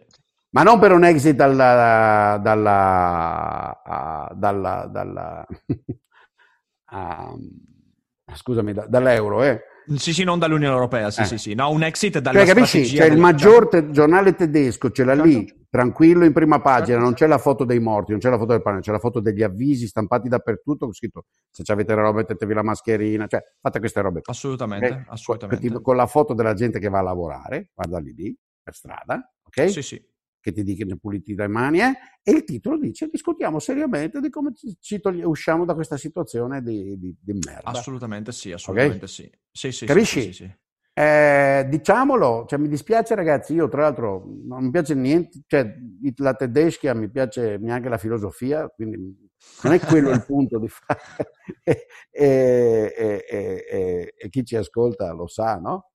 Ma non per un exit dalla, dalla, dalla, dalla (laughs) uh, scusami, da, dall'euro, eh sì, sì, non dall'Unione Europea, sì, eh. sì, sì. No, un exit dalla cioè, capisci? C'è il maggior te- giornale tedesco, ce l'ha certo. lì, tranquillo in prima pagina, certo. non c'è la foto dei morti, non c'è la foto del pane, c'è la foto degli avvisi stampati dappertutto, con scritto se avete la roba mettetevi la mascherina, cioè fate queste robe. Assolutamente, okay? assolutamente. Con la foto della gente che va a lavorare, guarda lì, lì per strada, ok? Sì, sì che ti dicono puliti dai mani, eh? e il titolo dice discutiamo seriamente di come ci togli- usciamo da questa situazione di, di, di merda. Assolutamente sì, assolutamente okay? sì. sì, sì Capisci? Sì, sì, eh, diciamolo, cioè, mi dispiace ragazzi, io tra l'altro non mi piace niente, cioè la tedesca mi piace neanche la filosofia, quindi non è quello il punto di fare, (laughs) e, e, e, e, chi ci ascolta lo sa, no?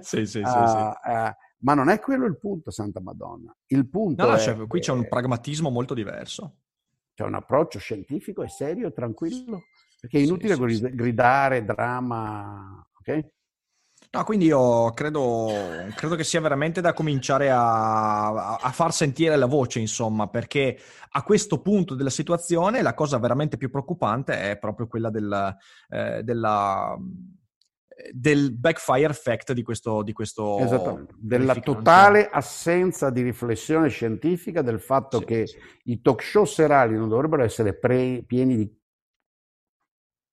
sì, sì, sì. Uh, sì. Uh, ma non è quello il punto, Santa Madonna. Il punto no, è, cioè, qui c'è un pragmatismo molto diverso. C'è un approccio scientifico e serio e tranquillo, perché è inutile sì, sì, gridare sì. dramma, ok? No, quindi io credo, credo, che sia veramente da cominciare a, a, far sentire la voce, insomma, perché a questo punto della situazione la cosa veramente più preoccupante è proprio quella del, eh, della del backfire effect di questo, di questo della totale assenza di riflessione scientifica del fatto sì, che sì. i talk show serali non dovrebbero essere pre- pieni di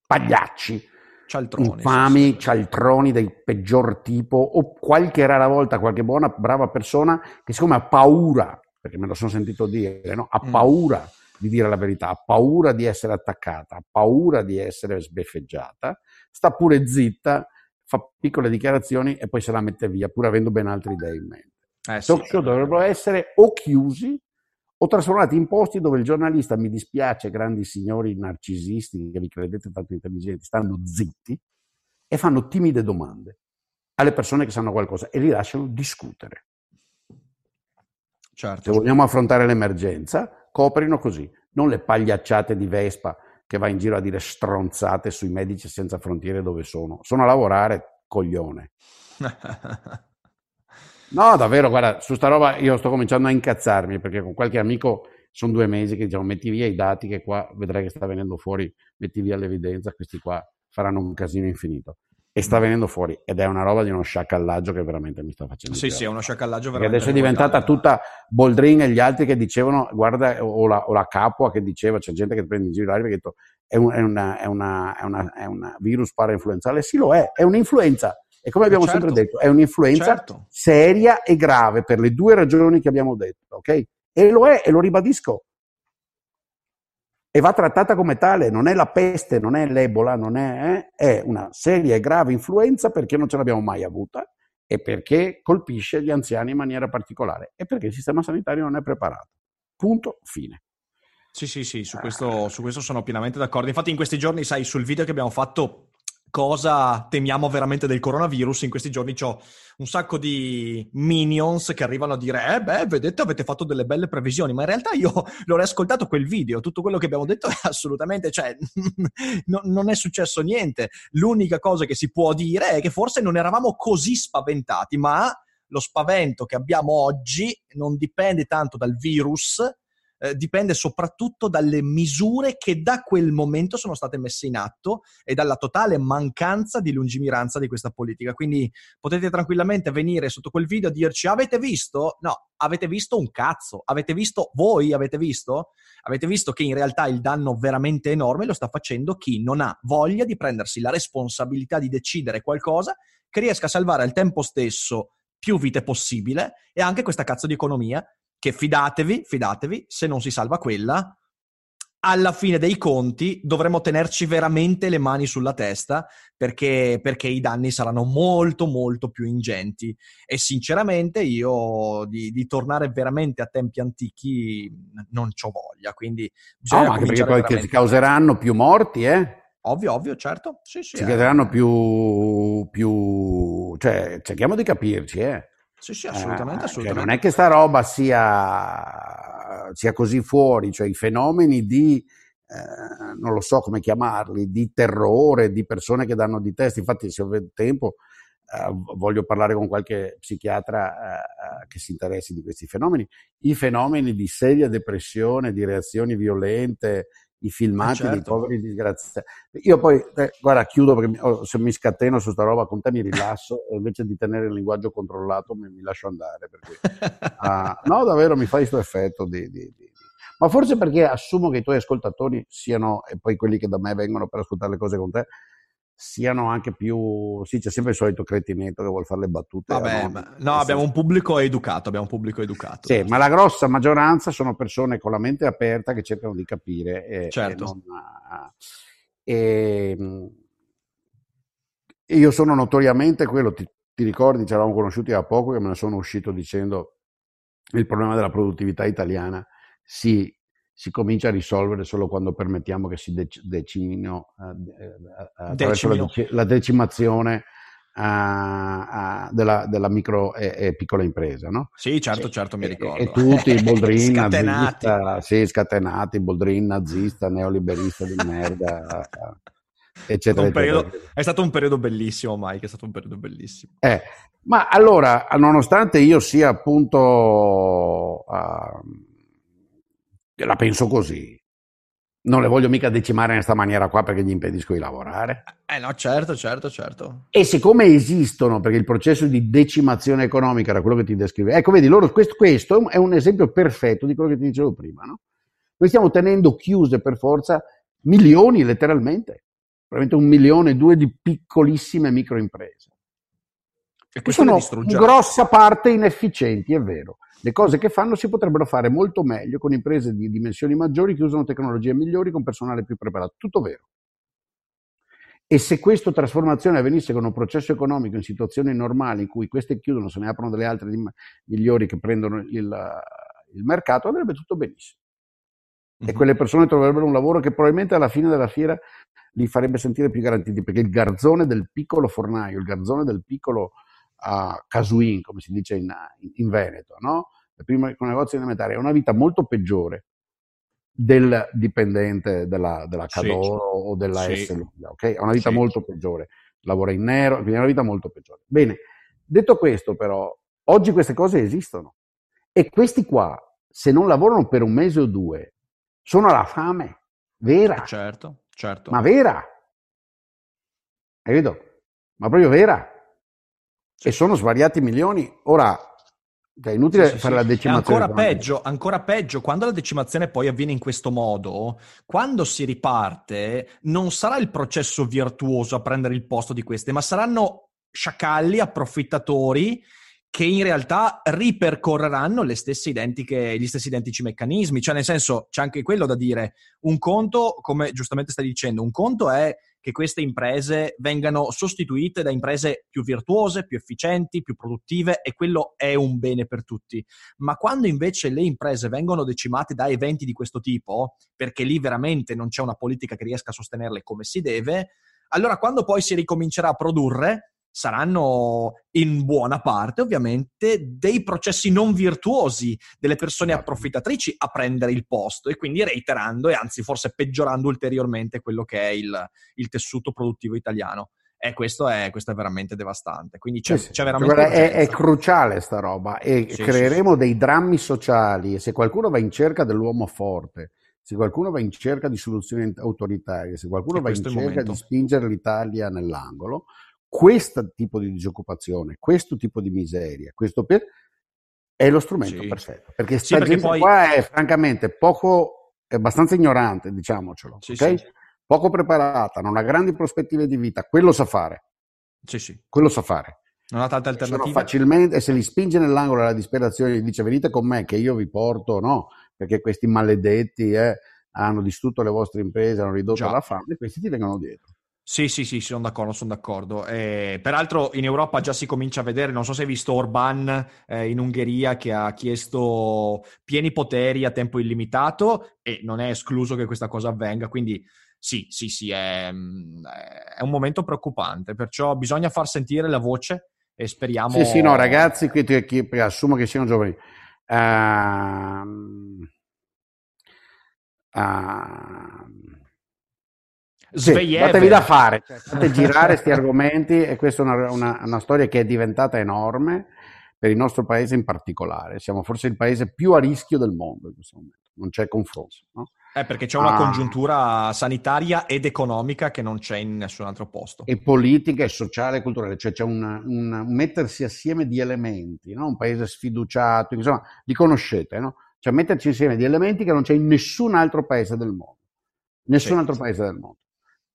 pagliacci, cialtroni, infami, sì, cialtroni del peggior tipo o qualche rara volta qualche buona, brava persona che siccome ha paura, perché me lo sono sentito dire, no? ha mm. paura di dire la verità, ha paura di essere attaccata, ha paura di essere sbeffeggiata, sta pure zitta fa piccole dichiarazioni e poi se la mette via, pur avendo ben altre idee in mente. Eh, sì, show dovrebbero essere o chiusi o trasformati in posti dove il giornalista, mi dispiace, grandi signori narcisisti che vi credete tanto intelligenti, stanno zitti e fanno timide domande alle persone che sanno qualcosa e li lasciano discutere. Certo. Se vogliamo affrontare l'emergenza, coprino così, non le pagliacciate di Vespa che va in giro a dire stronzate sui medici senza frontiere dove sono. Sono a lavorare, coglione. (laughs) no, davvero, guarda, su sta roba io sto cominciando a incazzarmi perché con qualche amico sono due mesi che diciamo metti via i dati che qua vedrai che sta venendo fuori, metti via l'evidenza, questi qua faranno un casino infinito e sta venendo fuori ed è una roba di uno sciacallaggio che veramente mi sta facendo sì sì è uno sciacallaggio veramente adesso è diventata tutta Boldrin e gli altri che dicevano guarda o la, o la Capua che diceva c'è gente che prende in giro l'aria perché è, un, è, una, è, una, è, una, è una virus parainfluenzale sì lo è è un'influenza. E come abbiamo certo. sempre detto è un'influenza certo. seria e grave per le due ragioni che abbiamo detto ok? E lo è e lo ribadisco e va trattata come tale, non è la peste, non è l'ebola, non è, eh, è una seria e grave influenza perché non ce l'abbiamo mai avuta e perché colpisce gli anziani in maniera particolare e perché il sistema sanitario non è preparato. Punto, fine. Sì, sì, sì, su questo, su questo sono pienamente d'accordo. Infatti in questi giorni, sai, sul video che abbiamo fatto cosa temiamo veramente del coronavirus, in questi giorni ho un sacco di minions che arrivano a dire eh beh, vedete, avete fatto delle belle previsioni, ma in realtà io (laughs) l'ho riascoltato quel video, tutto quello che abbiamo detto è assolutamente, cioè, (laughs) no, non è successo niente. L'unica cosa che si può dire è che forse non eravamo così spaventati, ma lo spavento che abbiamo oggi non dipende tanto dal virus, eh, dipende soprattutto dalle misure che da quel momento sono state messe in atto e dalla totale mancanza di lungimiranza di questa politica. Quindi potete tranquillamente venire sotto quel video a dirci avete visto? No, avete visto un cazzo. Avete visto voi? Avete visto? Avete visto che in realtà il danno veramente enorme lo sta facendo chi non ha voglia di prendersi la responsabilità di decidere qualcosa che riesca a salvare al tempo stesso più vite possibile e anche questa cazzo di economia che fidatevi, fidatevi, se non si salva quella, alla fine dei conti dovremo tenerci veramente le mani sulla testa perché, perché, i danni saranno molto molto più ingenti e sinceramente io di, di tornare veramente a tempi antichi non ho voglia quindi bisogna no, anche perché poi veramente... si causeranno più morti eh Ovvio, ovvio, certo. Sì, sì, si eh. più, più... Cioè, cerchiamo di capirci, eh. Sì, sì, assolutamente, eh, assolutamente. non è che sta roba sia, sia così fuori, cioè i fenomeni di, eh, non lo so come chiamarli, di terrore, di persone che danno di testa, infatti se ho tempo eh, voglio parlare con qualche psichiatra eh, eh, che si interessi di questi fenomeni, i fenomeni di seria depressione, di reazioni violente, i filmati certo. dei poveri disgraziati. Io poi, eh, guarda, chiudo perché oh, se mi scateno su sta roba con te mi rilasso e invece di tenere il linguaggio controllato mi, mi lascio andare. Perché, uh, (laughs) no, davvero mi fai questo effetto di, di, di, Ma forse perché assumo che i tuoi ascoltatori siano, e poi quelli che da me vengono per ascoltare le cose con te, siano anche più... Sì, c'è sempre il solito cretinetto che vuole fare le battute. Vabbè, no, no abbiamo un pubblico educato, abbiamo un pubblico educato. Sì, ma la grossa maggioranza sono persone con la mente aperta che cercano di capire. E, certo. E non, e, ehm, io sono notoriamente quello, ti, ti ricordi, ci eravamo conosciuti da poco, che me ne sono uscito dicendo il problema della produttività italiana si si comincia a risolvere solo quando permettiamo che si dec- decimino uh, attraverso la, dec- la, decimazione uh, della, della, micro e, e, piccola impresa. No? Sì, certo, certo, mi ricordo. E, e tutti, (laughs) Boldrin, scatenati. nazista, sì, scatenati, Boldrin, nazista, neoliberista di merda. (laughs) eccetera, è, periodo, è stato un periodo bellissimo, Mike, è stato un periodo bellissimo. Eh, ma allora, nonostante io sia appunto... Uh, la penso così. Non le voglio mica decimare in questa maniera qua perché gli impedisco di lavorare. Eh no, certo, certo, certo. E siccome esistono, perché il processo di decimazione economica era quello che ti descrive, ecco, vedi, loro, questo, questo, è un esempio perfetto di quello che ti dicevo prima, no? Noi stiamo tenendo chiuse per forza milioni, letteralmente, probabilmente un milione, due di piccolissime microimprese. E che sono in grossa parte inefficienti, è vero le cose che fanno si potrebbero fare molto meglio con imprese di dimensioni maggiori che usano tecnologie migliori con personale più preparato. Tutto vero. E se questa trasformazione avvenisse con un processo economico in situazioni normali in cui queste chiudono, se ne aprono delle altre migliori che prendono il, il mercato, andrebbe tutto benissimo. Mm-hmm. E quelle persone troverebbero un lavoro che probabilmente alla fine della fiera li farebbe sentire più garantiti, perché il garzone del piccolo fornaio, il garzone del piccolo a Casuin, come si dice in, in Veneto, no? il primo negozio alimentare, è una vita molto peggiore del dipendente della, della Cadoro sì, o della sì. S. Okay? È una vita sì. molto peggiore, lavora in nero, quindi è una vita molto peggiore. Bene, detto questo però, oggi queste cose esistono e questi qua, se non lavorano per un mese o due, sono alla fame, vera. Certo, certo. Ma vera. Hai capito? Ma proprio vera e sono svariati milioni. Ora, è inutile sì, sì, fare sì. la decimazione. Ancora peggio, ancora peggio, quando la decimazione poi avviene in questo modo, quando si riparte, non sarà il processo virtuoso a prendere il posto di queste, ma saranno sciacalli, approfittatori che in realtà ripercorreranno le stesse identiche, gli stessi identici meccanismi. Cioè, nel senso, c'è anche quello da dire. Un conto, come giustamente stai dicendo, un conto è che queste imprese vengano sostituite da imprese più virtuose, più efficienti, più produttive e quello è un bene per tutti. Ma quando invece le imprese vengono decimate da eventi di questo tipo, perché lì veramente non c'è una politica che riesca a sostenerle come si deve, allora quando poi si ricomincerà a produrre, saranno in buona parte ovviamente dei processi non virtuosi delle persone certo. approfittatrici a prendere il posto e quindi reiterando e anzi forse peggiorando ulteriormente quello che è il, il tessuto produttivo italiano. E questo è, questo è veramente devastante. Quindi c'è, sì, c'è veramente. Guarda, è, è, cruciale sta roba e sì, creeremo dei drammi sociali. E se qualcuno va in cerca dell'uomo forte, se qualcuno va in cerca di soluzioni autoritarie, se qualcuno va in cerca di spingere l'Italia nell'angolo, questo tipo di disoccupazione, questo tipo di miseria, questo per... è lo strumento sì. perfetto. Perché sì, gente poi... qua è francamente poco, è abbastanza ignorante, diciamocelo, sì, okay? sì, poco preparata, non ha grandi prospettive di vita, quello sa fare. Sì, sì. Quello sa fare. Non ha tante alternative. Sono facilmente, se li spinge nell'angolo della disperazione e dice venite con me che io vi porto, no, perché questi maledetti eh, hanno distrutto le vostre imprese, hanno ridotto Già. la fame, questi ti vengono dietro. Sì, sì, sì, sono d'accordo, sono d'accordo. Eh, peraltro in Europa già si comincia a vedere, non so se hai visto Orban eh, in Ungheria che ha chiesto pieni poteri a tempo illimitato e non è escluso che questa cosa avvenga, quindi sì, sì, sì, è, è un momento preoccupante, perciò bisogna far sentire la voce e speriamo... Sì, sì, no, ragazzi, qui, qui assumo che siano giovani. Uh, uh, sì, datevi da fare, cioè, fate girare questi argomenti e questa è una, una, una, storia che è diventata enorme per il nostro paese in particolare. Siamo forse il paese più a rischio del mondo in questo momento, non c'è confronto. No? Eh, perché c'è una ah, congiuntura sanitaria ed economica che non c'è in nessun altro posto. E politica, e sociale, e culturale, cioè c'è un, un mettersi assieme di elementi, no? un paese sfiduciato, insomma, li conoscete, no? Cioè metterci insieme di elementi che non c'è in nessun altro paese del mondo. Nessun sì, altro sì. paese del mondo.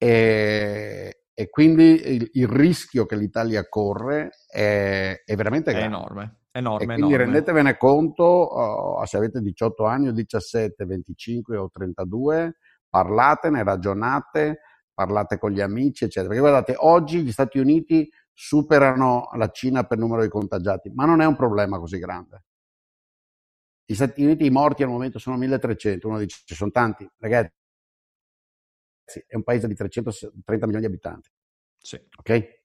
E, e quindi il, il, rischio che l'Italia corre è, è veramente grande. È enorme. Enorme, e quindi enorme. rendetevene conto, uh, se avete 18 anni o 17, 25 o 32, parlatene, ragionate, parlate con gli amici, eccetera. Perché guardate, oggi gli Stati Uniti superano la Cina per numero di contagiati, ma non è un problema così grande. Gli Stati Uniti i morti al momento sono 1300, uno dice ci sono tanti, ragazzi, è un paese di 330 milioni di abitanti. Sì. Ok?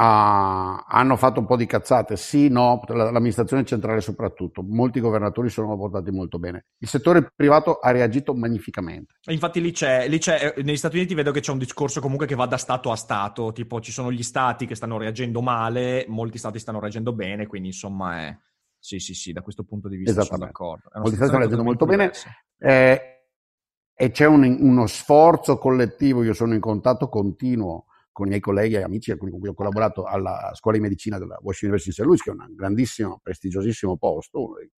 Ah, hanno fatto un po' di cazzate, sì, no, l'amministrazione centrale soprattutto, molti governatori sono portati molto bene. Il settore privato ha reagito magnificamente. Infatti lì c'è, lì c'è, eh, negli Stati Uniti vedo che c'è un discorso comunque che va da Stato a Stato, tipo ci sono gli Stati che stanno reagendo male, molti Stati stanno reagendo bene, quindi insomma è... Sì, sì, sì, da questo punto di vista sono d'accordo. Molti Stati stanno reagendo molto bene. Eh, e c'è un, uno sforzo collettivo, io sono in contatto continuo con i miei colleghi e amici con cui ho collaborato alla scuola di medicina della Washington University St. Louis, che è un grandissimo, prestigiosissimo posto, uno dei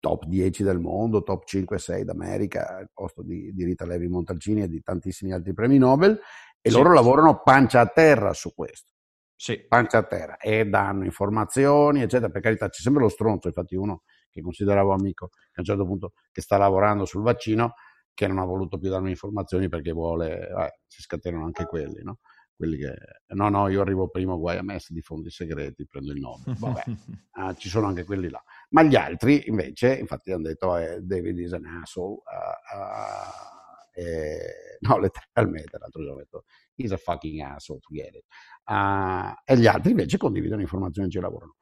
top 10 del mondo, top 5-6 d'America, il posto di, di, Rita Levi Montalcini e di tantissimi altri premi Nobel, e sì, loro lavorano pancia a terra su questo. Sì. Pancia a terra e danno informazioni, eccetera. Per carità, c'è sempre lo stronzo, infatti uno che consideravo amico, che a un certo punto che sta lavorando sul vaccino, che non ha voluto più darmi informazioni perché vuole, eh, si scatenano anche quelli, no? Quelli che, no, no, io arrivo prima, guai a me se diffondo i segreti, prendo il nome. Vabbè, (laughs) ah, ci sono anche quelli là. Ma gli altri, invece, infatti hanno detto, eh, David is an asshole. Uh, uh, eh, no, letteralmente, l'altro giorno ho detto, he's a fucking asshole, forget it. Uh, e gli altri invece condividono informazioni e ci lavorano.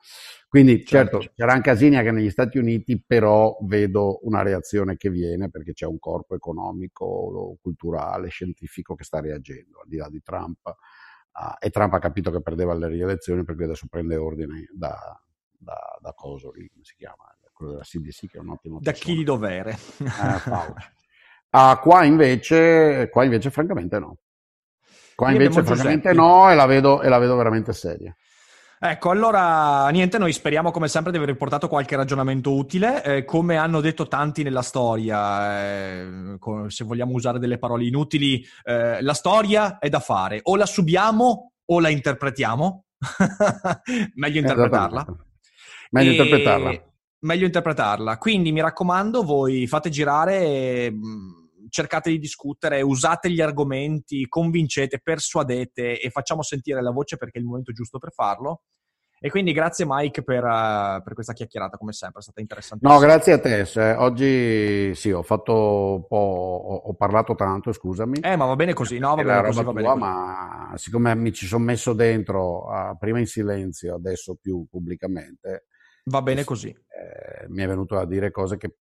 Quindi certo, certo c'era un casino anche negli Stati Uniti, però vedo una reazione che viene perché c'è un corpo economico, culturale, scientifico che sta reagendo, al di là di Trump. Uh, e Trump ha capito che perdeva le rielezioni perché adesso prende ordine da, da, da coso lì, come si chiama? Quello della CDC che è un ottimo... Da chi di dovere. Eh, (laughs) uh, qua, invece, qua invece francamente no. Qua invece francamente no e la, vedo, e la vedo veramente seria. Ecco, allora niente, noi speriamo come sempre di aver riportato qualche ragionamento utile. Eh, come hanno detto tanti nella storia, eh, se vogliamo usare delle parole inutili, eh, la storia è da fare, o la subiamo o la interpretiamo. (laughs) Meglio interpretarla. Meglio e... interpretarla. Meglio interpretarla. Quindi mi raccomando, voi fate girare mm, cercate di discutere, usate gli argomenti, convincete, persuadete e facciamo sentire la voce perché è il momento giusto per farlo. E quindi grazie Mike per, uh, per, questa chiacchierata, come sempre, è stata interessante. No, grazie a te. Se oggi sì, ho fatto un po', ho, ho, parlato tanto, scusami. Eh, ma va bene così, no, va bene così, va bene tua, Ma siccome mi ci sono messo dentro, uh, prima in silenzio, adesso più pubblicamente. Va bene così. Eh, mi è venuto a dire cose che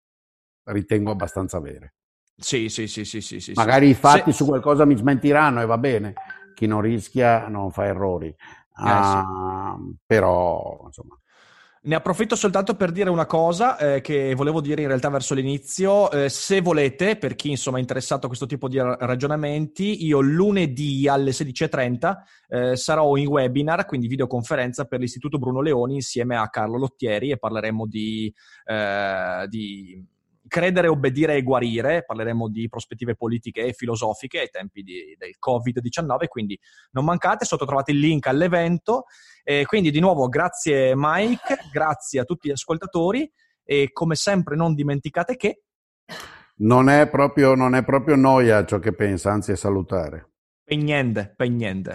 ritengo abbastanza vere. Sì, sì, sì, sì, sì, sì Magari i fatti su qualcosa mi smentiranno e va bene. Chi non rischia non fa errori. Sì. Però, insomma. Ne approfitto soltanto per dire una cosa eh, che volevo dire in realtà verso l'inizio. Eh, se volete, per chi insomma è interessato a questo tipo di ragionamenti, io lunedì alle 16.30 eh, sarò in webinar, quindi videoconferenza per l'Istituto Bruno Leoni insieme a Carlo Lottieri e parleremo di, eh, di credere, obbedire e guarire, parleremo di prospettive politiche e filosofiche ai tempi di, del Covid-19, quindi non mancate, sotto trovate il link all'evento. E quindi di nuovo grazie Mike, grazie a tutti gli ascoltatori e come sempre non dimenticate che... Non è proprio, non è proprio noia ciò che pensa, anzi è salutare. Per niente, per niente.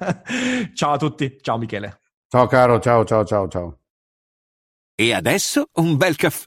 (laughs) ciao a tutti, ciao Michele. Ciao caro, ciao ciao ciao ciao. E adesso un bel caffè